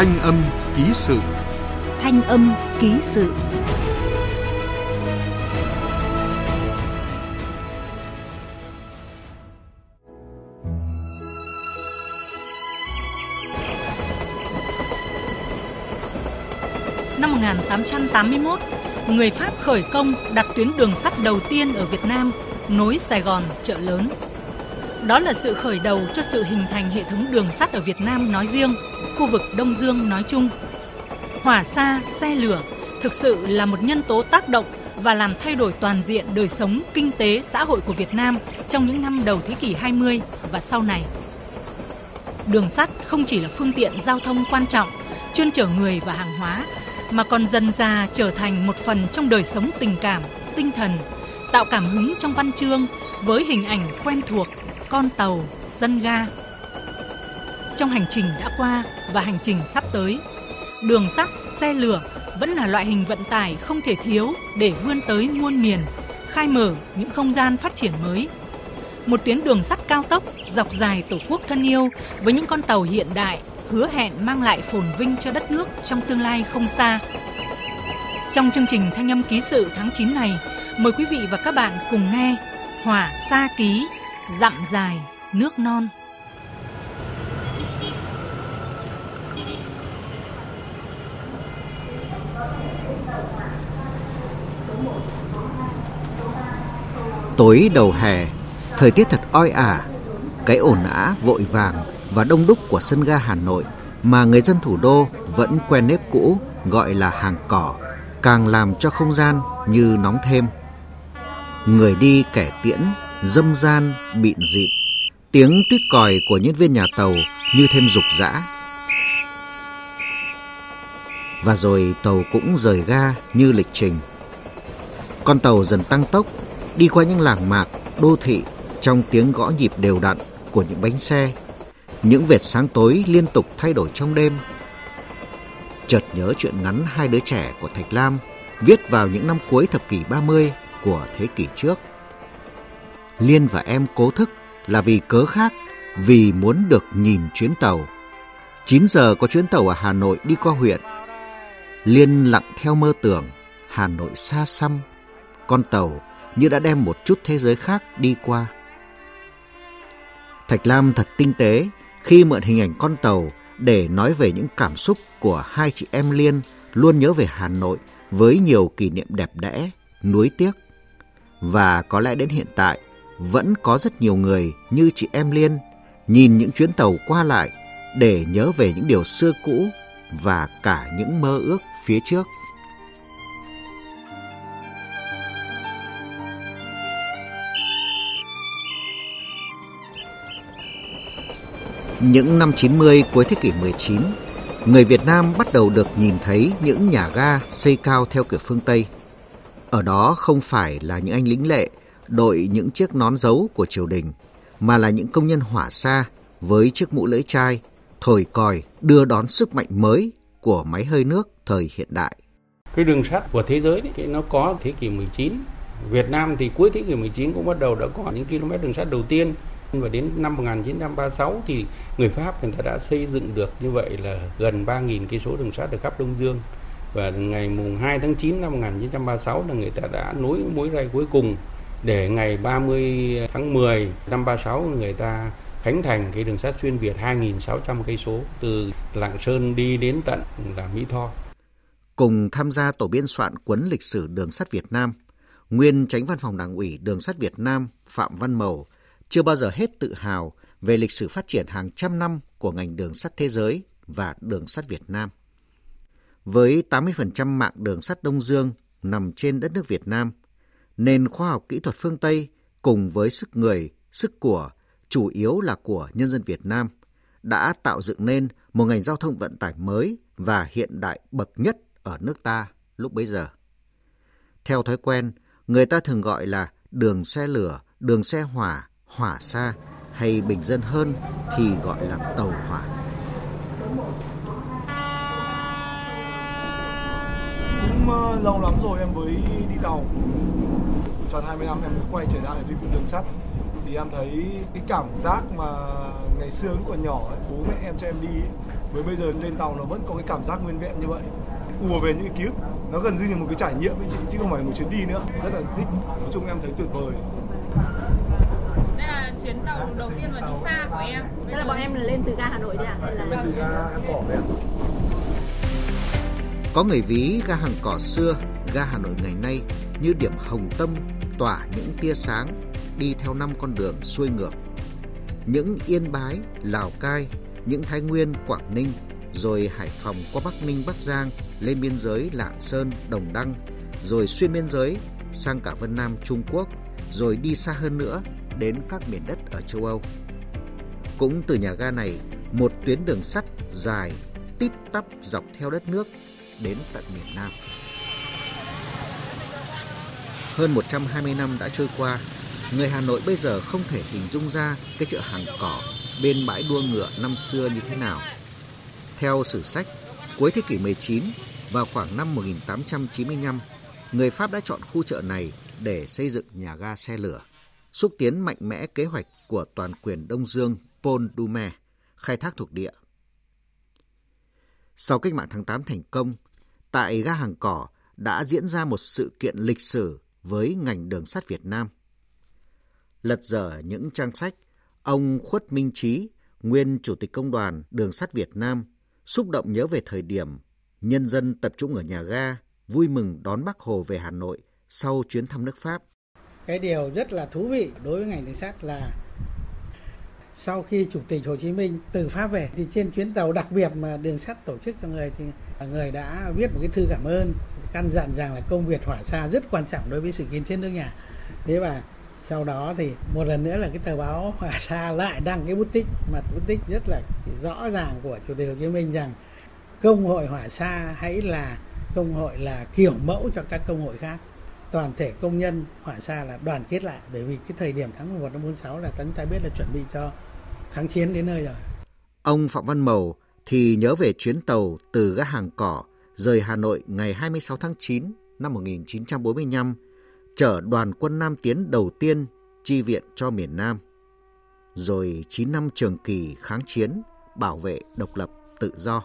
Thanh âm ký sự Thanh âm ký sự Năm 1881, người Pháp khởi công đặt tuyến đường sắt đầu tiên ở Việt Nam nối Sài Gòn chợ lớn. Đó là sự khởi đầu cho sự hình thành hệ thống đường sắt ở Việt Nam nói riêng, khu vực Đông Dương nói chung. Hỏa xa, xe lửa thực sự là một nhân tố tác động và làm thay đổi toàn diện đời sống kinh tế xã hội của Việt Nam trong những năm đầu thế kỷ 20 và sau này. Đường sắt không chỉ là phương tiện giao thông quan trọng, chuyên chở người và hàng hóa mà còn dần dà trở thành một phần trong đời sống tình cảm, tinh thần, tạo cảm hứng trong văn chương với hình ảnh quen thuộc con tàu, sân ga. Trong hành trình đã qua và hành trình sắp tới, đường sắt, xe lửa vẫn là loại hình vận tải không thể thiếu để vươn tới muôn miền, khai mở những không gian phát triển mới. Một tuyến đường sắt cao tốc dọc dài Tổ quốc thân yêu với những con tàu hiện đại hứa hẹn mang lại phồn vinh cho đất nước trong tương lai không xa. Trong chương trình Thanh âm ký sự tháng 9 này, mời quý vị và các bạn cùng nghe Hỏa Sa Ký, dặm dài, nước non. Tối đầu hè, thời tiết thật oi ả, cái ồn ả vội vàng và đông đúc của sân ga Hà Nội mà người dân thủ đô vẫn quen nếp cũ gọi là hàng cỏ, càng làm cho không gian như nóng thêm. Người đi kẻ tiễn, dâm gian, bịn dịn, tiếng tuyết còi của nhân viên nhà tàu như thêm dục dã. Và rồi tàu cũng rời ga như lịch trình. Con tàu dần tăng tốc, đi qua những làng mạc, đô thị trong tiếng gõ nhịp đều đặn của những bánh xe những vệt sáng tối liên tục thay đổi trong đêm. Chợt nhớ chuyện ngắn hai đứa trẻ của Thạch Lam viết vào những năm cuối thập kỷ 30 của thế kỷ trước. Liên và em cố thức là vì cớ khác, vì muốn được nhìn chuyến tàu. 9 giờ có chuyến tàu ở Hà Nội đi qua huyện. Liên lặng theo mơ tưởng, Hà Nội xa xăm, con tàu như đã đem một chút thế giới khác đi qua. Thạch Lam thật tinh tế khi mượn hình ảnh con tàu để nói về những cảm xúc của hai chị em Liên luôn nhớ về Hà Nội với nhiều kỷ niệm đẹp đẽ, nuối tiếc. Và có lẽ đến hiện tại, vẫn có rất nhiều người như chị em Liên nhìn những chuyến tàu qua lại để nhớ về những điều xưa cũ và cả những mơ ước phía trước. Những năm 90 cuối thế kỷ 19, người Việt Nam bắt đầu được nhìn thấy những nhà ga xây cao theo kiểu phương Tây. Ở đó không phải là những anh lính lệ đội những chiếc nón dấu của triều đình, mà là những công nhân hỏa xa với chiếc mũ lưỡi chai, thổi còi đưa đón sức mạnh mới của máy hơi nước thời hiện đại. Cái đường sắt của thế giới thì nó có thế kỷ 19. Việt Nam thì cuối thế kỷ 19 cũng bắt đầu đã có những km đường sắt đầu tiên và đến năm 1936 thì người Pháp người ta đã xây dựng được như vậy là gần 3.000 cây số đường sắt ở khắp Đông Dương và ngày mùng 2 tháng 9 năm 1936 là người ta đã nối mối ray cuối cùng để ngày 30 tháng 10 năm 36 người ta khánh thành cái đường sắt xuyên Việt 2.600 cây số từ Lạng Sơn đi đến tận là Mỹ Tho. Cùng tham gia tổ biên soạn cuốn lịch sử đường sắt Việt Nam, nguyên tránh văn phòng Đảng ủy Đường sắt Việt Nam Phạm Văn Mầu chưa bao giờ hết tự hào về lịch sử phát triển hàng trăm năm của ngành đường sắt thế giới và đường sắt Việt Nam. Với 80% mạng đường sắt Đông Dương nằm trên đất nước Việt Nam, nên khoa học kỹ thuật phương Tây cùng với sức người, sức của, chủ yếu là của nhân dân Việt Nam, đã tạo dựng nên một ngành giao thông vận tải mới và hiện đại bậc nhất ở nước ta lúc bấy giờ. Theo thói quen, người ta thường gọi là đường xe lửa, đường xe hỏa, hỏa xa hay bình dân hơn thì gọi là tàu hỏa. Cũng uh, lâu lắm rồi em mới đi tàu. Tròn 20 năm em mới quay trở lại dịch vụ đường sắt. Thì em thấy cái cảm giác mà ngày xưa lúc còn nhỏ ấy, bố mẹ em cho em đi ấy, với bây giờ lên tàu nó vẫn có cái cảm giác nguyên vẹn như vậy. Ùa về những cái ký ức nó gần như là một cái trải nghiệm ấy chị chứ không phải một chuyến đi nữa. Rất là thích. Nói chung em thấy tuyệt vời. Đây là chuyến tàu đầu tiên mà đi xa của em. Thế là bọn em là lên từ ga Hà Nội đấy à? Hay là... bên từ ga hàng cỏ đấy ạ có người ví ga hàng cỏ xưa, ga Hà Nội ngày nay như điểm hồng tâm tỏa những tia sáng đi theo năm con đường xuôi ngược. Những Yên Bái, Lào Cai, những Thái Nguyên, Quảng Ninh, rồi Hải Phòng qua Bắc Ninh, Bắc Giang, lên biên giới Lạng Sơn, Đồng Đăng, rồi xuyên biên giới sang cả Vân Nam, Trung Quốc, rồi đi xa hơn nữa đến các miền đất ở châu Âu. Cũng từ nhà ga này, một tuyến đường sắt dài tít tắp dọc theo đất nước đến tận miền Nam. Hơn 120 năm đã trôi qua, người Hà Nội bây giờ không thể hình dung ra cái chợ hàng cỏ bên bãi đua ngựa năm xưa như thế nào. Theo sử sách, cuối thế kỷ 19 và khoảng năm 1895, người Pháp đã chọn khu chợ này để xây dựng nhà ga xe lửa, xúc tiến mạnh mẽ kế hoạch của toàn quyền Đông Dương Paul Doumer khai thác thuộc địa. Sau cách mạng tháng 8 thành công, tại ga hàng cỏ đã diễn ra một sự kiện lịch sử với ngành đường sắt Việt Nam. Lật dở những trang sách, ông Khuất Minh Trí, nguyên Chủ tịch Công đoàn Đường sắt Việt Nam, xúc động nhớ về thời điểm nhân dân tập trung ở nhà ga, vui mừng đón Bác Hồ về Hà Nội sau chuyến thăm nước Pháp. Cái điều rất là thú vị đối với ngành đường sắt là sau khi Chủ tịch Hồ Chí Minh từ Pháp về thì trên chuyến tàu đặc biệt mà đường sắt tổ chức cho người thì người đã viết một cái thư cảm ơn, căn dặn rằng là công việc hỏa xa rất quan trọng đối với sự kiến thiết nước nhà. Thế và sau đó thì một lần nữa là cái tờ báo Hỏa xa lại đăng cái bút tích, mặt bút tích rất là rõ ràng của Chủ tịch Hồ Chí Minh rằng công hội Hỏa xa hãy là công hội là kiểu mẫu cho các công hội khác toàn thể công nhân hỏa xa là đoàn kết lại, bởi vì cái thời điểm tháng 11 năm 46 là chúng ta biết là chuẩn bị cho kháng chiến đến nơi rồi. Ông Phạm Văn Mầu thì nhớ về chuyến tàu từ ga hàng cỏ rời Hà Nội ngày 26 tháng 9 năm 1945 chở đoàn quân Nam Tiến đầu tiên chi viện cho miền Nam. Rồi 9 năm trường kỳ kháng chiến, bảo vệ độc lập, tự do.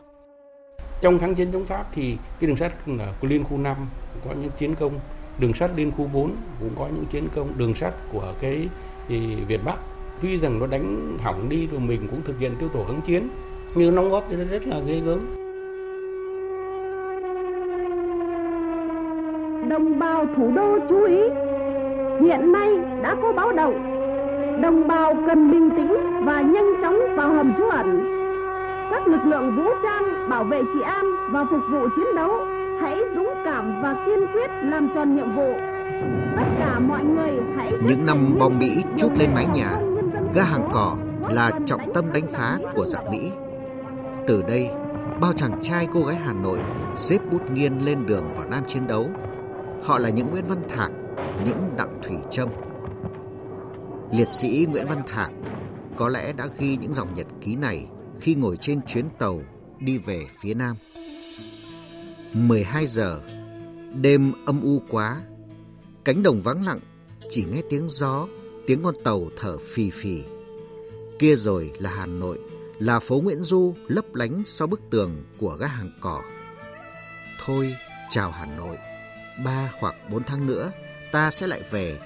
Trong kháng chiến chống Pháp thì cái đường sắt của Liên khu 5 có những chiến công, đường sắt Liên khu 4 cũng có những chiến công, đường sắt của cái thì Việt Bắc tuy rằng nó đánh hỏng đi rồi mình cũng thực hiện tiêu tổ kháng chiến nhưng đóng góp thì nó rất là ghê gớm Đồng bào thủ đô chú ý, hiện nay đã có báo động. Đồng bào cần bình tĩnh và nhanh chóng vào hầm trú ẩn. Các lực lượng vũ trang bảo vệ trị an và phục vụ chiến đấu hãy dũng cảm và kiên quyết làm tròn nhiệm vụ. Tất cả mọi người hãy Những năm bom Mỹ chút lên mái nhà, ga hàng cỏ là trọng tâm đánh phá của giặc Mỹ. Từ đây, bao chàng trai cô gái Hà Nội xếp bút nghiên lên đường vào Nam chiến đấu. Họ là những Nguyễn Văn Thạc, những Đặng Thủy Trâm. Liệt sĩ Nguyễn Văn Thạc có lẽ đã ghi những dòng nhật ký này khi ngồi trên chuyến tàu đi về phía Nam. 12 giờ, đêm âm u quá, cánh đồng vắng lặng, chỉ nghe tiếng gió, tiếng con tàu thở phì phì. Kia rồi là Hà Nội, là phố Nguyễn Du lấp lánh sau bức tường của gác hàng cỏ. Thôi, chào Hà Nội, ba hoặc bốn tháng nữa ta sẽ lại về,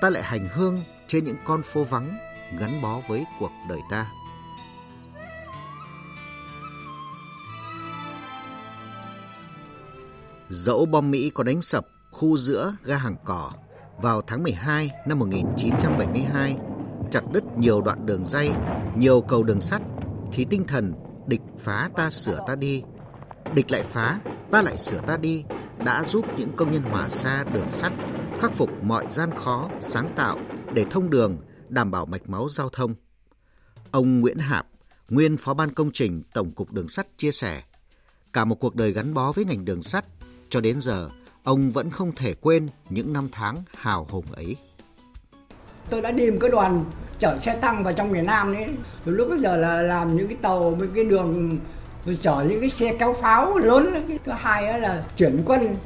ta lại hành hương trên những con phố vắng gắn bó với cuộc đời ta. Dẫu bom Mỹ có đánh sập khu giữa ga hàng cỏ vào tháng 12 năm 1972, chặt đứt nhiều đoạn đường dây, nhiều cầu đường sắt, thì tinh thần địch phá ta sửa ta đi, địch lại phá, ta lại sửa ta đi đã giúp những công nhân hỏa xa đường sắt khắc phục mọi gian khó, sáng tạo để thông đường, đảm bảo mạch máu giao thông. Ông Nguyễn Hạp, nguyên phó ban công trình Tổng cục Đường sắt chia sẻ, cả một cuộc đời gắn bó với ngành đường sắt, cho đến giờ, ông vẫn không thể quên những năm tháng hào hùng ấy. Tôi đã đi một cái đoàn chở xe tăng vào trong miền Nam đấy. Lúc bây giờ là làm những cái tàu với cái đường rồi chở những cái xe kéo pháo lớn cái thứ hai là chuyển quân.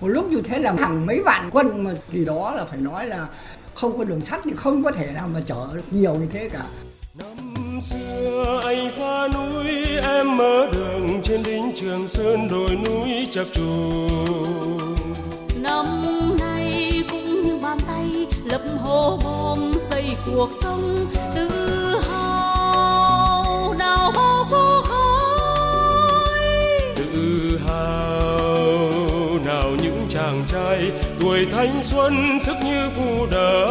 Một lúc như thế là hàng mấy vạn quân mà thì đó là phải nói là không có đường sắt thì không có thể nào mà chở được nhiều như thế cả. Năm xưa anh phá núi em mở đường trên đỉnh trường sơn đồi núi chập trùng năm nay bàn tay lập hồ bom xây cuộc sống. Tự hào đào bao cô khói. Tự hào nào những chàng trai tuổi thanh xuân sức như phù đỡ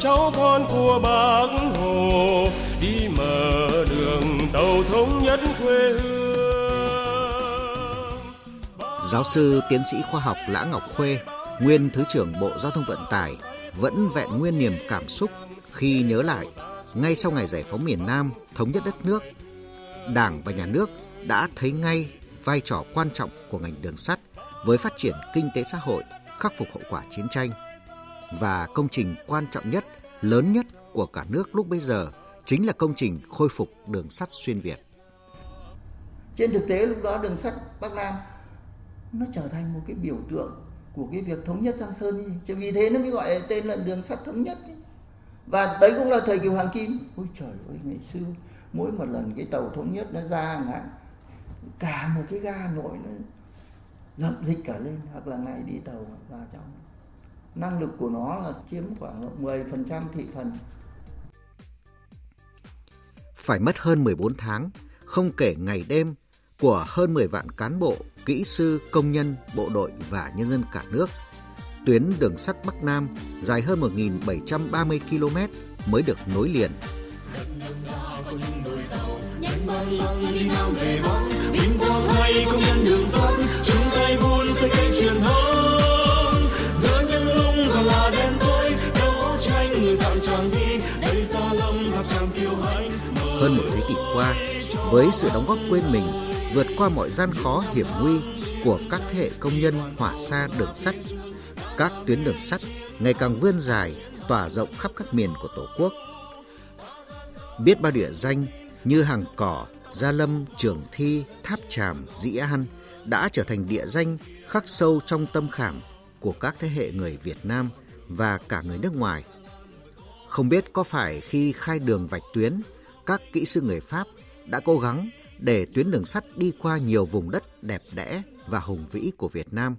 cháu con của bác hồ đi mở đường tàu thống nhất quê hương. Giáo sư tiến sĩ khoa học Lã Ngọc Khuê, nguyên Thứ trưởng Bộ Giao thông Vận tải, vẫn vẹn nguyên niềm cảm xúc khi nhớ lại ngay sau ngày giải phóng miền Nam thống nhất đất nước, Đảng và Nhà nước đã thấy ngay vai trò quan trọng của ngành đường sắt với phát triển kinh tế xã hội, khắc phục hậu quả chiến tranh. Và công trình quan trọng nhất, lớn nhất của cả nước lúc bấy giờ chính là công trình khôi phục đường sắt xuyên Việt. Trên thực tế lúc đó đường sắt Bắc Nam nó trở thành một cái biểu tượng của cái việc thống nhất Giang Sơn. Chứ vì thế nó mới gọi tên là đường sắt thống nhất ấy. và đấy cũng là thời kỳ hoàng kim ôi trời ơi ngày xưa mỗi một lần cái tàu thống nhất nó ra ngã, cả một cái ga nội nó dập dịch cả lên hoặc là ngày đi tàu vào trong năng lực của nó là chiếm khoảng 10% thị phần Phải mất hơn 14 tháng, không kể ngày đêm, của hơn 10 vạn cán bộ, kỹ sư, công nhân, bộ đội và nhân dân cả nước. Tuyến đường sắt Bắc Nam dài hơn 1.730 km mới được nối liền. Hơn một thế kỷ qua, với sự đóng góp quên mình, vượt qua mọi gian khó hiểm nguy của các thế hệ công nhân hỏa xa đường sắt, các tuyến đường sắt ngày càng vươn dài, tỏa rộng khắp các miền của Tổ quốc. Biết bao địa danh như Hàng Cỏ, Gia Lâm, Trường Thi, Tháp Tràm, Dĩ An đã trở thành địa danh khắc sâu trong tâm khảm của các thế hệ người Việt Nam và cả người nước ngoài. Không biết có phải khi khai đường vạch tuyến, các kỹ sư người Pháp đã cố gắng để tuyến đường sắt đi qua nhiều vùng đất đẹp đẽ và hùng vĩ của Việt Nam.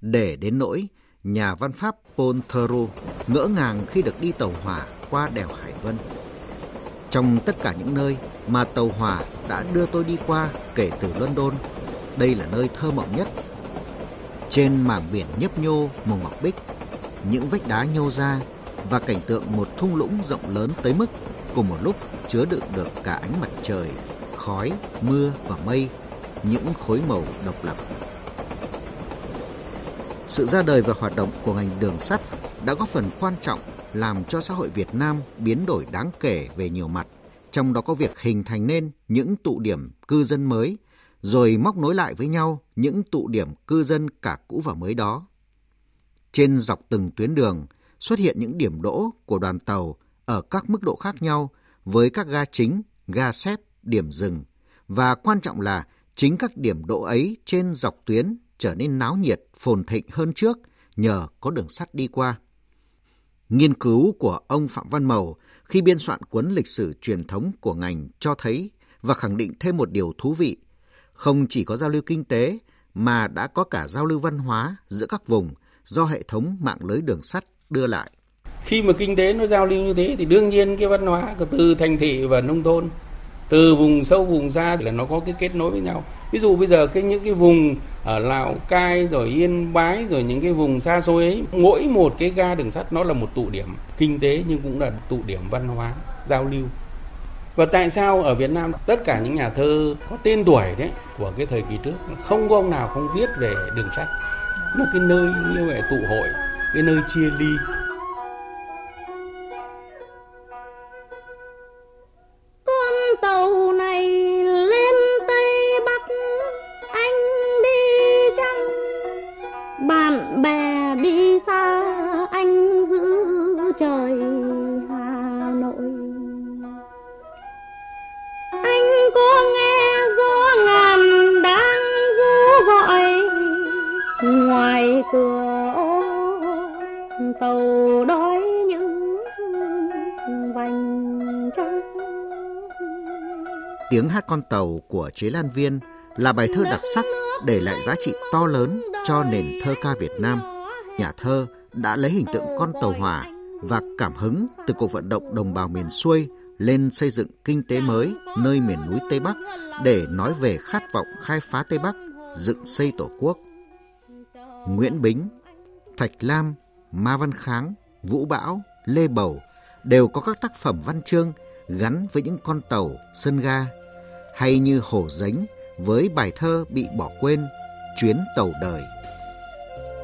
Để đến nỗi, nhà văn Pháp Paul Thoreau ngỡ ngàng khi được đi tàu hỏa qua đèo Hải Vân. Trong tất cả những nơi mà tàu hỏa đã đưa tôi đi qua kể từ London, đây là nơi thơ mộng nhất. Trên mảng biển nhấp nhô màu ngọc bích, những vách đá nhô ra và cảnh tượng một thung lũng rộng lớn tới mức cùng một lúc chứa đựng được cả ánh mặt trời, khói, mưa và mây, những khối màu độc lập. Sự ra đời và hoạt động của ngành đường sắt đã góp phần quan trọng làm cho xã hội Việt Nam biến đổi đáng kể về nhiều mặt, trong đó có việc hình thành nên những tụ điểm cư dân mới, rồi móc nối lại với nhau những tụ điểm cư dân cả cũ và mới đó. Trên dọc từng tuyến đường xuất hiện những điểm đỗ của đoàn tàu ở các mức độ khác nhau với các ga chính, ga xếp, điểm dừng và quan trọng là chính các điểm đỗ ấy trên dọc tuyến trở nên náo nhiệt, phồn thịnh hơn trước nhờ có đường sắt đi qua. Nghiên cứu của ông Phạm Văn Mầu khi biên soạn cuốn lịch sử truyền thống của ngành cho thấy và khẳng định thêm một điều thú vị. Không chỉ có giao lưu kinh tế mà đã có cả giao lưu văn hóa giữa các vùng do hệ thống mạng lưới đường sắt đưa lại. Khi mà kinh tế nó giao lưu như thế thì đương nhiên cái văn hóa từ thành thị và nông thôn, từ vùng sâu vùng xa là nó có cái kết nối với nhau. Ví dụ bây giờ cái những cái vùng ở Lào Cai rồi Yên Bái rồi những cái vùng xa xôi ấy, mỗi một cái ga đường sắt nó là một tụ điểm kinh tế nhưng cũng là tụ điểm văn hóa giao lưu. Và tại sao ở Việt Nam tất cả những nhà thơ có tên tuổi đấy của cái thời kỳ trước không có ông nào không viết về đường sắt. Nó cái nơi như vậy tụ hội, cái nơi chia ly Tiếng hát con tàu của Chế Lan Viên là bài thơ đặc sắc để lại giá trị to lớn cho nền thơ ca Việt Nam. Nhà thơ đã lấy hình tượng con tàu hỏa và cảm hứng từ cuộc vận động đồng bào miền xuôi lên xây dựng kinh tế mới nơi miền núi Tây Bắc để nói về khát vọng khai phá Tây Bắc, dựng xây Tổ quốc. Nguyễn Bính, Thạch Lam, Ma Văn Kháng, Vũ Bão, Lê Bầu đều có các tác phẩm văn chương gắn với những con tàu, sân ga, hay như Hổ Dánh với bài thơ bị bỏ quên, Chuyến tàu đời.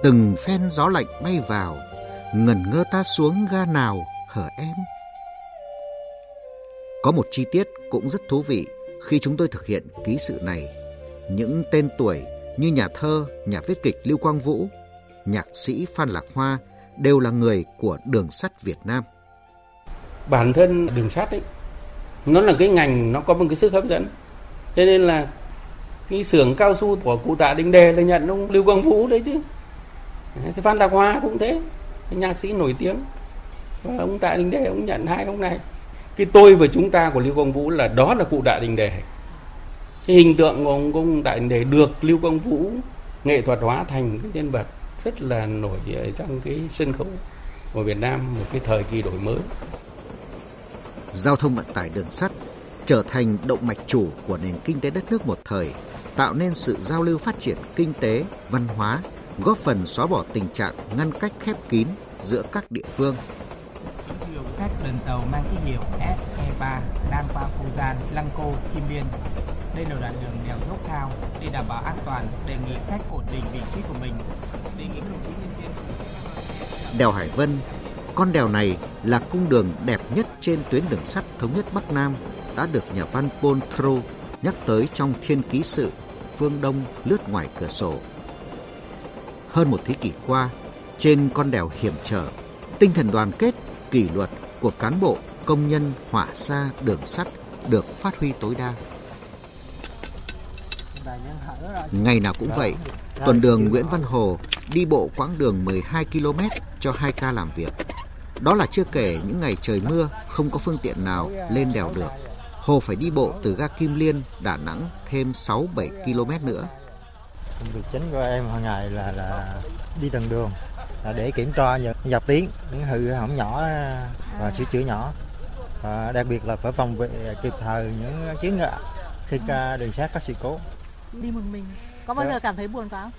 Từng phen gió lạnh bay vào, ngẩn ngơ ta xuống ga nào hở em. Có một chi tiết cũng rất thú vị khi chúng tôi thực hiện ký sự này. Những tên tuổi như nhà thơ, nhà viết kịch Lưu Quang Vũ, nhạc sĩ Phan Lạc Hoa đều là người của đường sắt Việt Nam. Bản thân đường sắt ấy, nó là cái ngành nó có một cái sức hấp dẫn. Cho nên là cái xưởng cao su của cụ Tạ Đình Đề là nhận ông Lưu Quang Vũ đấy chứ. Cái Phan đạc Hoa cũng thế, cái nhạc sĩ nổi tiếng. Và ông Tạ Đình Đề ông nhận hai ông này. Cái tôi và chúng ta của Lưu Quang Vũ là đó là cụ Tạ Đình Đề. Cái hình tượng của ông, công Tạ Đình Đề được Lưu Quang Vũ nghệ thuật hóa thành cái nhân vật rất là nổi trong cái sân khấu của Việt Nam một cái thời kỳ đổi mới. Giao thông vận tải đường sắt trở thành động mạch chủ của nền kinh tế đất nước một thời, tạo nên sự giao lưu phát triển kinh tế, văn hóa, góp phần xóa bỏ tình trạng ngăn cách khép kín giữa các địa phương. Các đoàn tàu mang ký hiệu SE3 đang qua Phu Gian, Lăng Cô, Kim Liên. Đây là đoạn đường đèo dốc cao để đảm bảo an toàn, đề nghị khách ổn định vị trí của mình. Đề nghị các đồng chí nhân viên Đèo Hải Vân, con đèo này là cung đường đẹp nhất trên tuyến đường sắt thống nhất Bắc Nam đã được nhà văn Paul Trou nhắc tới trong Thiên ký sự Phương Đông lướt ngoài cửa sổ. Hơn một thế kỷ qua, trên con đèo hiểm trở, tinh thần đoàn kết, kỷ luật của cán bộ, công nhân, hỏa xa, đường sắt được phát huy tối đa. Ngày nào cũng vậy, tuần đường Nguyễn Văn Hồ đi bộ quãng đường 12 km cho hai ca làm việc. Đó là chưa kể những ngày trời mưa không có phương tiện nào lên đèo được. Hồ phải đi bộ từ ga Kim Liên, Đà Nẵng thêm 6-7 km nữa. Công việc chính của em hàng ngày là là đi từng đường là để kiểm tra những dọc tuyến, những hư hỏng nhỏ và sửa chữa nhỏ. Và đặc biệt là phải phòng vệ kịp thời những chuyến ngựa khi đường sắt có sự cố. Đi một mình, có bao Dạ. giờ cảm thấy buồn không?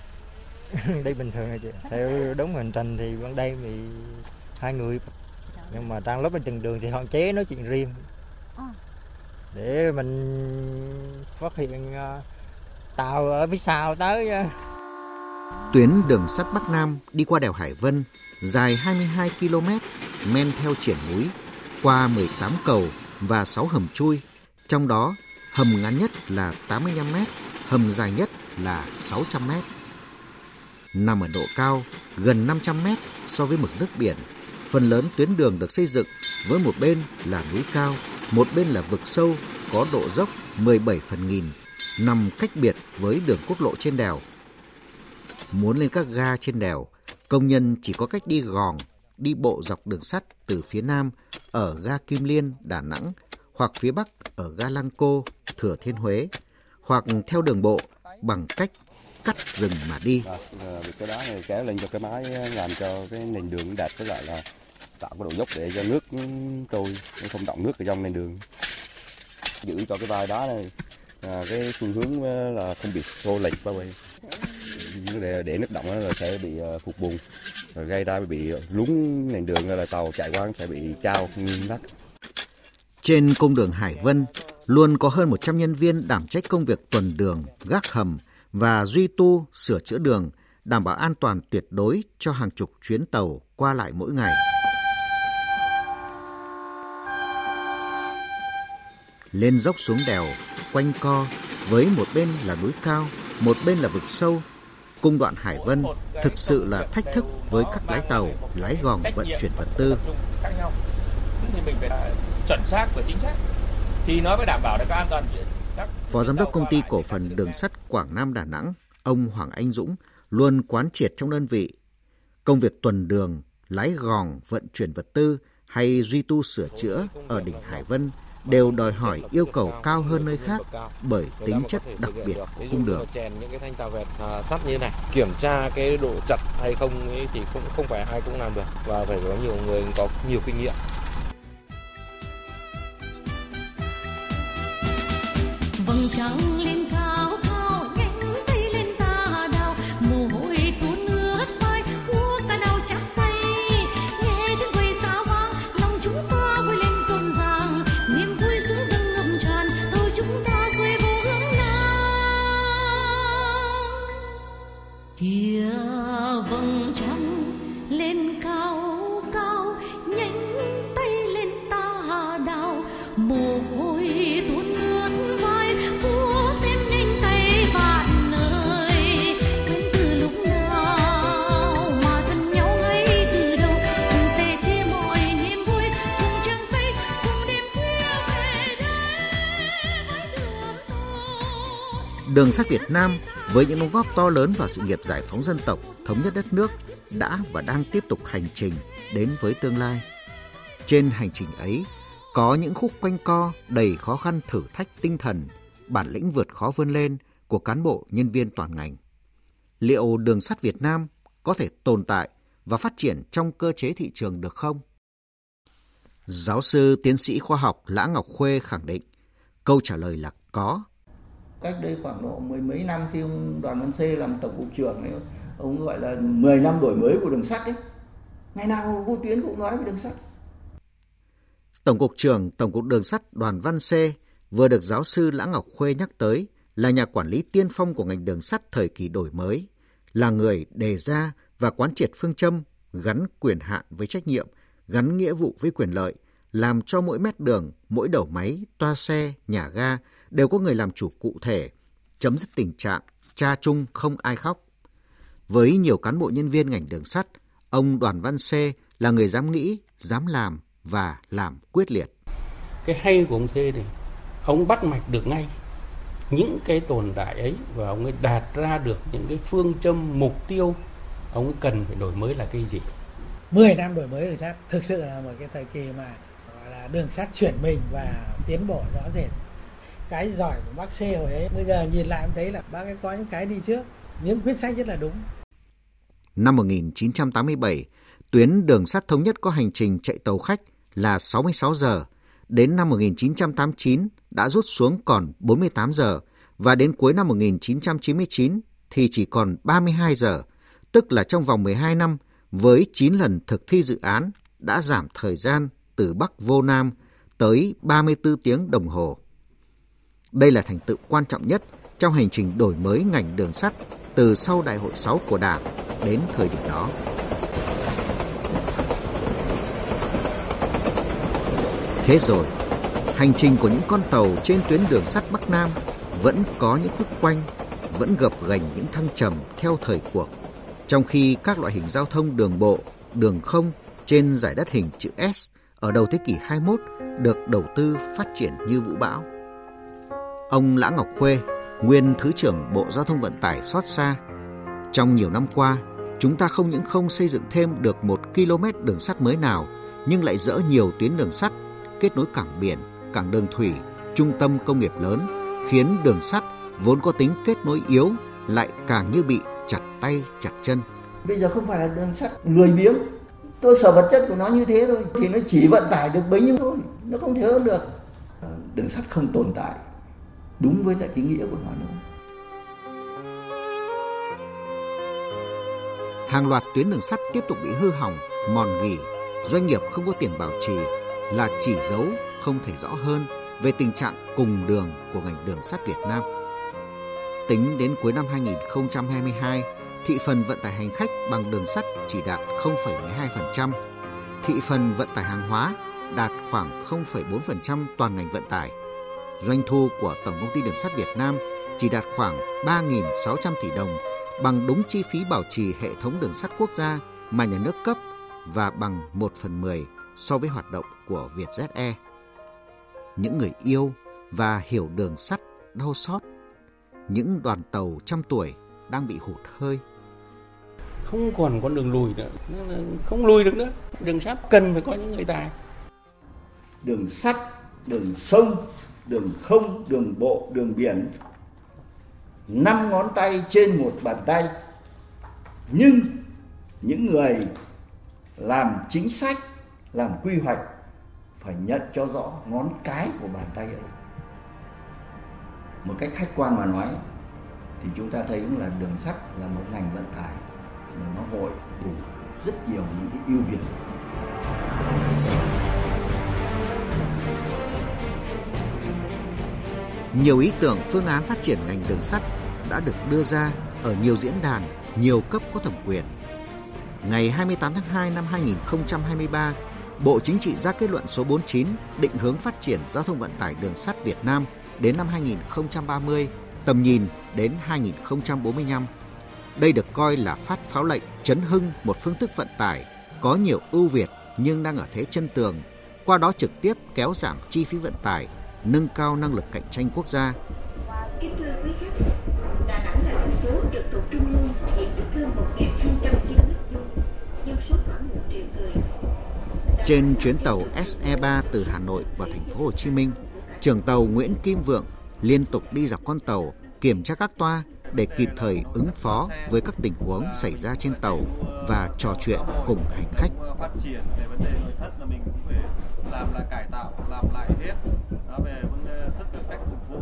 đi bình thường rồi chị. Theo đúng hành trình thì ban đêm thì hai người nhưng mà trong lúc đi từng đường thì hạn chế nói chuyện riêng À. để mình phát hiện ờ, tàu ở phía sau tới ờ. Tuyến đường sắt Bắc Nam đi qua đèo Hải Vân dài 22 km, men theo triển núi, qua 18 cầu và 6 hầm chui, trong đó hầm ngắn nhất là 85 m, hầm dài nhất là 600 m. Nằm ở độ cao gần 500 m so với mực nước biển, phần lớn tuyến đường được xây dựng với một bên là núi cao, một bên là vực sâu có độ dốc 17 phần nghìn, nằm cách biệt với đường quốc lộ trên đèo. Muốn lên các ga trên đèo, công nhân chỉ có cách đi gòn, đi bộ dọc đường sắt từ phía nam ở ga Kim Liên, Đà Nẵng hoặc phía bắc ở ga Lăng Cô, Thừa Thiên Huế hoặc theo đường bộ bằng cách cắt rừng mà đi. Ờ, cái đá này kéo lên cho cái máy làm cho cái nền đường đẹp với lại là tạo cái độ dốc để cho nước trôi nó không động nước ở trong nền đường. Giữ cho cái vai đá này à, cái phương hướng ờ, là không bị xô lệch qua bên. Để, để nước động nó là sẽ bị ờ, phục bùn rồi gây ra bị lún nền đường là tàu chạy qua sẽ bị trao nghiêng đất Trên cung đường Hải Vân luôn có hơn 100 nhân viên đảm trách công việc tuần đường, gác hầm và duy tu, sửa chữa đường, đảm bảo an toàn tuyệt đối cho hàng chục chuyến tàu qua lại mỗi ngày. Lên dốc xuống đèo, quanh co, với một bên là núi cao, một bên là vực sâu. Cung đoạn Hải Vân thực sự là thách thức với các lái tàu, lái gòm vận chuyển vật tư. thì mình phải chuẩn xác và chính xác thì nó mới đảm bảo được cái an toàn Phó Giám đốc Công ty Cổ phần Đường sắt Quảng Nam Đà Nẵng, ông Hoàng Anh Dũng luôn quán triệt trong đơn vị công việc tuần đường, lái gòn, vận chuyển vật tư hay duy tu sửa chữa ở đỉnh Hải Vân đều đòi hỏi yêu cầu cao hơn nơi khác bởi tính chất đặc biệt của cung đường. chèn những cái thanh tàu vẹt à, sắt như này, kiểm tra cái độ chặt hay không thì cũng không phải ai cũng làm được và phải có nhiều người có nhiều kinh nghiệm. Vầng trăng lên Đường sắt Việt Nam với những đóng góp to lớn vào sự nghiệp giải phóng dân tộc, thống nhất đất nước đã và đang tiếp tục hành trình đến với tương lai. Trên hành trình ấy, có những khúc quanh co đầy khó khăn thử thách tinh thần, bản lĩnh vượt khó vươn lên của cán bộ nhân viên toàn ngành. Liệu đường sắt Việt Nam có thể tồn tại và phát triển trong cơ chế thị trường được không? Giáo sư tiến sĩ khoa học Lã Ngọc Khuê khẳng định câu trả lời là có cách đây khoảng độ mười mấy năm khi ông Đoàn Văn Xê làm tổng cục trưởng ấy, ông gọi là 10 năm đổi mới của đường sắt ấy. Ngày nào vô tuyến cũng nói về đường sắt. Tổng cục trưởng Tổng cục Đường sắt Đoàn Văn Xê vừa được giáo sư Lã Ngọc Khuê nhắc tới là nhà quản lý tiên phong của ngành đường sắt thời kỳ đổi mới, là người đề ra và quán triệt phương châm gắn quyền hạn với trách nhiệm, gắn nghĩa vụ với quyền lợi, làm cho mỗi mét đường, mỗi đầu máy, toa xe, nhà ga đều có người làm chủ cụ thể, chấm dứt tình trạng cha chung không ai khóc. Với nhiều cán bộ nhân viên ngành đường sắt, ông Đoàn Văn Xê là người dám nghĩ, dám làm và làm quyết liệt. Cái hay của ông C này, ông bắt mạch được ngay những cái tồn tại ấy và ông ấy đạt ra được những cái phương châm mục tiêu ông ấy cần phải đổi mới là cái gì 10 năm đổi mới đường sắt thực sự là một cái thời kỳ mà gọi là đường sắt chuyển mình và tiến bộ rõ rệt cái giỏi của bác C hồi ấy. Bây giờ nhìn lại em thấy là bác ấy có những cái đi trước. Những quyết sách rất là đúng. Năm 1987, tuyến đường sắt thống nhất có hành trình chạy tàu khách là 66 giờ. Đến năm 1989 đã rút xuống còn 48 giờ. Và đến cuối năm 1999 thì chỉ còn 32 giờ, tức là trong vòng 12 năm với 9 lần thực thi dự án đã giảm thời gian từ Bắc vô Nam tới 34 tiếng đồng hồ. Đây là thành tựu quan trọng nhất trong hành trình đổi mới ngành đường sắt từ sau Đại hội 6 của Đảng đến thời điểm đó. Thế rồi, hành trình của những con tàu trên tuyến đường sắt Bắc Nam vẫn có những khúc quanh, vẫn gập gành những thăng trầm theo thời cuộc, trong khi các loại hình giao thông đường bộ, đường không trên giải đất hình chữ S ở đầu thế kỷ 21 được đầu tư phát triển như vũ bão. Ông Lã Ngọc Khuê, nguyên Thứ trưởng Bộ Giao thông Vận tải xót xa. Trong nhiều năm qua, chúng ta không những không xây dựng thêm được một km đường sắt mới nào, nhưng lại dỡ nhiều tuyến đường sắt kết nối cảng biển, cảng đường thủy, trung tâm công nghiệp lớn, khiến đường sắt vốn có tính kết nối yếu lại càng như bị chặt tay chặt chân. Bây giờ không phải là đường sắt lười biếng, cơ sở vật chất của nó như thế thôi, thì nó chỉ vận tải được bấy nhiêu thôi, nó không thể hơn được. Đường sắt không tồn tại đúng với lại cái nghĩa của nó nữa. Hàng loạt tuyến đường sắt tiếp tục bị hư hỏng, mòn gỉ, doanh nghiệp không có tiền bảo trì là chỉ dấu không thể rõ hơn về tình trạng cùng đường của ngành đường sắt Việt Nam. Tính đến cuối năm 2022, thị phần vận tải hành khách bằng đường sắt chỉ đạt 0,12%, thị phần vận tải hàng hóa đạt khoảng 0,4% toàn ngành vận tải. Doanh thu của Tổng công ty Đường sắt Việt Nam chỉ đạt khoảng 3.600 tỷ đồng, bằng đúng chi phí bảo trì hệ thống đường sắt quốc gia mà nhà nước cấp và bằng 1 phần 10 so với hoạt động của Vietjet Những người yêu và hiểu đường sắt đau xót, những đoàn tàu trăm tuổi đang bị hụt hơi. Không còn con đường lùi nữa, không lùi được nữa. Đường sắt cần phải có những người tài. Đường sắt đường sông, đường không, đường bộ, đường biển. Năm ngón tay trên một bàn tay. Nhưng những người làm chính sách, làm quy hoạch phải nhận cho rõ ngón cái của bàn tay ấy. Một cách khách quan mà nói thì chúng ta thấy là đường sắt là một ngành vận tải mà nó hội đủ rất nhiều những cái ưu việt Nhiều ý tưởng phương án phát triển ngành đường sắt đã được đưa ra ở nhiều diễn đàn, nhiều cấp có thẩm quyền. Ngày 28 tháng 2 năm 2023, Bộ Chính trị ra kết luận số 49 định hướng phát triển giao thông vận tải đường sắt Việt Nam đến năm 2030, tầm nhìn đến 2045. Đây được coi là phát pháo lệnh chấn hưng một phương thức vận tải có nhiều ưu việt nhưng đang ở thế chân tường, qua đó trực tiếp kéo giảm chi phí vận tải, nâng cao năng lực cạnh tranh quốc gia. Kính thưa quý khách, Đà Nẵng là thành phố trực thuộc trung ương, diện tích hơn 1.200 km vuông, dân số khoảng 1 triệu người. Trên chuyến tàu SE3 từ Hà Nội vào thành phố Hồ Chí Minh, trưởng tàu Nguyễn Kim Vượng liên tục đi dọc con tàu kiểm tra các toa để kịp thời ứng phó với các tình huống xảy ra trên tàu và trò chuyện cùng hành khách. Phát triển về vấn đề nội thất là mình cũng phải làm là cải tạo, làm lại hết. Đó về vấn đề thức được cách phục vụ,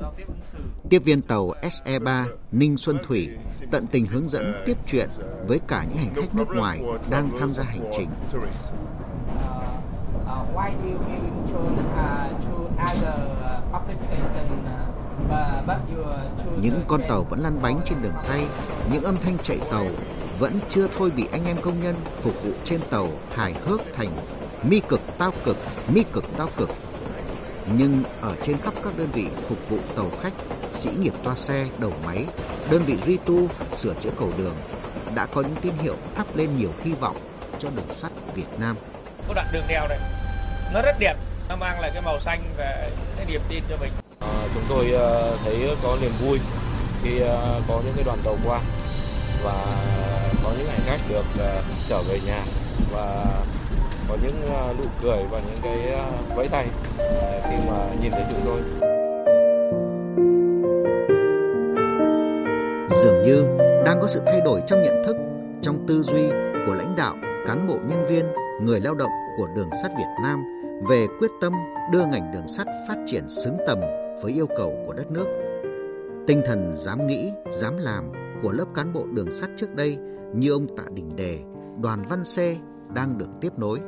giao tiếp ứng xử. Tiếp viên tàu SE3 Ninh Xuân Thủy tận tình hướng dẫn tiếp chuyện với cả những hành khách nước ngoài đang tham gia hành trình. Những con tàu vẫn lăn bánh trên đường ray, những âm thanh chạy tàu vẫn chưa thôi bị anh em công nhân phục vụ trên tàu hài hước thành mi cực tao cực, mi cực tao cực. Nhưng ở trên khắp các đơn vị phục vụ tàu khách, sĩ nghiệp toa xe, đầu máy, đơn vị duy tu, sửa chữa cầu đường đã có những tín hiệu thắp lên nhiều hy vọng cho đường sắt Việt Nam. Có đoạn đường đèo này, nó rất đẹp, nó mang lại cái màu xanh và cái niềm tin cho mình. À, chúng tôi uh, thấy có niềm vui khi uh, có những cái đoàn tàu qua và có những hành khách được uh, trở về nhà và có những à, nụ cười và những cái à, vẫy tay à, khi mà nhìn thấy chúng tôi. Dường như đang có sự thay đổi trong nhận thức, trong tư duy của lãnh đạo, cán bộ nhân viên, người lao động của đường sắt Việt Nam về quyết tâm đưa ngành đường sắt phát triển xứng tầm với yêu cầu của đất nước. Tinh thần dám nghĩ, dám làm của lớp cán bộ đường sắt trước đây như ông Tạ Đình Đề, Đoàn Văn Xê đang được tiếp nối.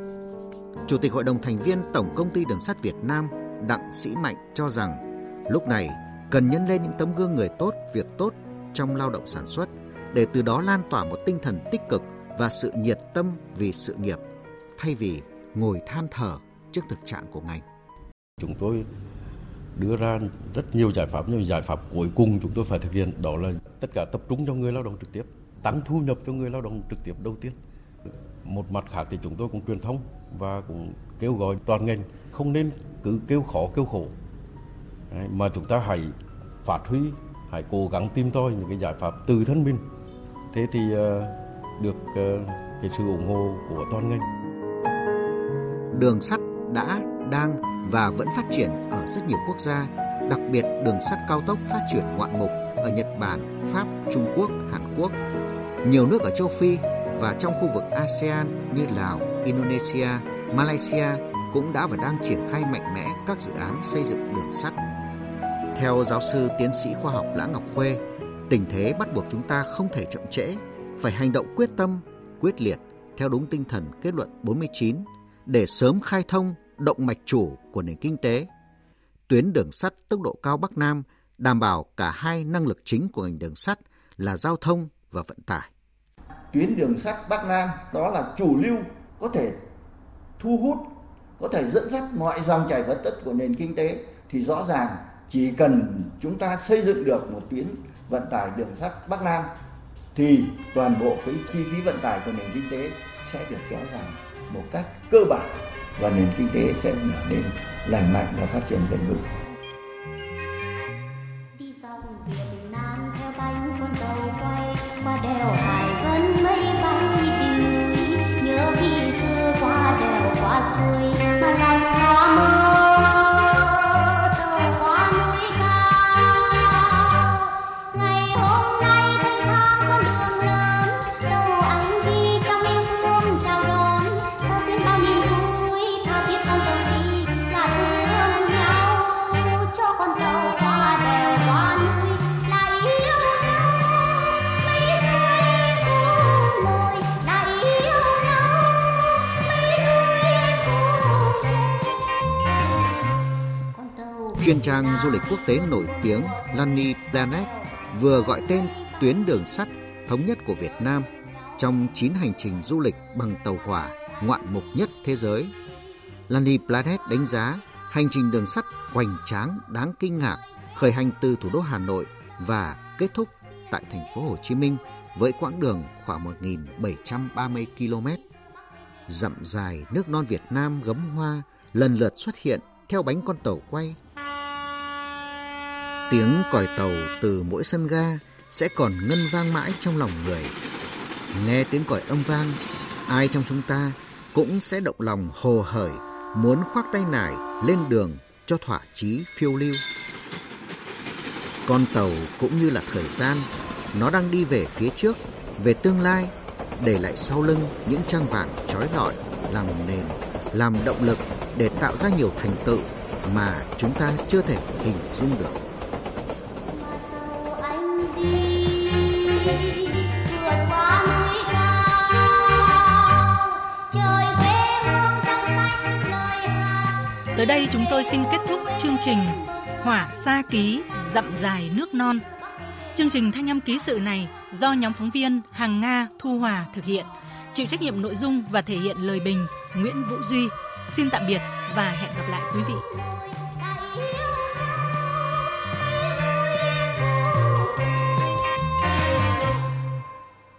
Chủ tịch Hội đồng thành viên Tổng công ty Đường sắt Việt Nam Đặng Sĩ Mạnh cho rằng lúc này cần nhân lên những tấm gương người tốt, việc tốt trong lao động sản xuất để từ đó lan tỏa một tinh thần tích cực và sự nhiệt tâm vì sự nghiệp thay vì ngồi than thở trước thực trạng của ngành. Chúng tôi đưa ra rất nhiều giải pháp nhưng giải pháp cuối cùng chúng tôi phải thực hiện đó là tất cả tập trung cho người lao động trực tiếp tăng thu nhập cho người lao động trực tiếp đầu tiên một mặt khác thì chúng tôi cũng truyền thông và cũng kêu gọi toàn ngành không nên cứ kêu khó kêu khổ. Đấy, mà chúng ta hãy phát huy hãy cố gắng tìm tòi những cái giải pháp từ thân mình. Thế thì uh, được uh, cái sự ủng hộ của toàn ngành. Đường sắt đã đang và vẫn phát triển ở rất nhiều quốc gia, đặc biệt đường sắt cao tốc phát triển ngoạn mục ở Nhật Bản, Pháp, Trung Quốc, Hàn Quốc. Nhiều nước ở châu Phi và trong khu vực ASEAN như Lào, Indonesia, Malaysia cũng đã và đang triển khai mạnh mẽ các dự án xây dựng đường sắt. Theo giáo sư tiến sĩ khoa học Lã Ngọc Khuê, tình thế bắt buộc chúng ta không thể chậm trễ, phải hành động quyết tâm, quyết liệt theo đúng tinh thần kết luận 49 để sớm khai thông động mạch chủ của nền kinh tế. Tuyến đường sắt tốc độ cao Bắc Nam đảm bảo cả hai năng lực chính của ngành đường sắt là giao thông và vận tải. Tuyến đường sắt Bắc Nam đó là chủ lưu có thể thu hút, có thể dẫn dắt mọi dòng chảy vật chất của nền kinh tế thì rõ ràng chỉ cần chúng ta xây dựng được một tuyến vận tải đường sắt Bắc Nam thì toàn bộ cái chi phí vận tải của nền kinh tế sẽ được kéo giảm một cách cơ bản và nền kinh tế sẽ trở nên lành mạnh và phát triển bền vững. Chuyên trang du lịch quốc tế nổi tiếng Lonely Planet vừa gọi tên tuyến đường sắt thống nhất của Việt Nam trong 9 hành trình du lịch bằng tàu hỏa ngoạn mục nhất thế giới. Lonely Planet đánh giá hành trình đường sắt hoành tráng, đáng kinh ngạc, khởi hành từ thủ đô Hà Nội và kết thúc tại thành phố Hồ Chí Minh với quãng đường khoảng 1.730 km. Dặm dài nước non Việt Nam gấm hoa lần lượt xuất hiện theo bánh con tàu quay. Tiếng còi tàu từ mỗi sân ga sẽ còn ngân vang mãi trong lòng người. Nghe tiếng còi âm vang, ai trong chúng ta cũng sẽ động lòng hồ hởi muốn khoác tay nải lên đường cho thỏa chí phiêu lưu. Con tàu cũng như là thời gian, nó đang đi về phía trước, về tương lai, để lại sau lưng những trang vàng trói lọi, làm nền, làm động lực để tạo ra nhiều thành tựu mà chúng ta chưa thể hình dung được. Tới đây chúng tôi xin kết thúc chương trình Hỏa Sa Ký Dặm Dài Nước Non. Chương trình Thanh âm ký sự này do nhóm phóng viên Hàng Nga Thu Hòa thực hiện, chịu trách nhiệm nội dung và thể hiện lời bình Nguyễn Vũ Duy. Xin tạm biệt và hẹn gặp lại quý vị.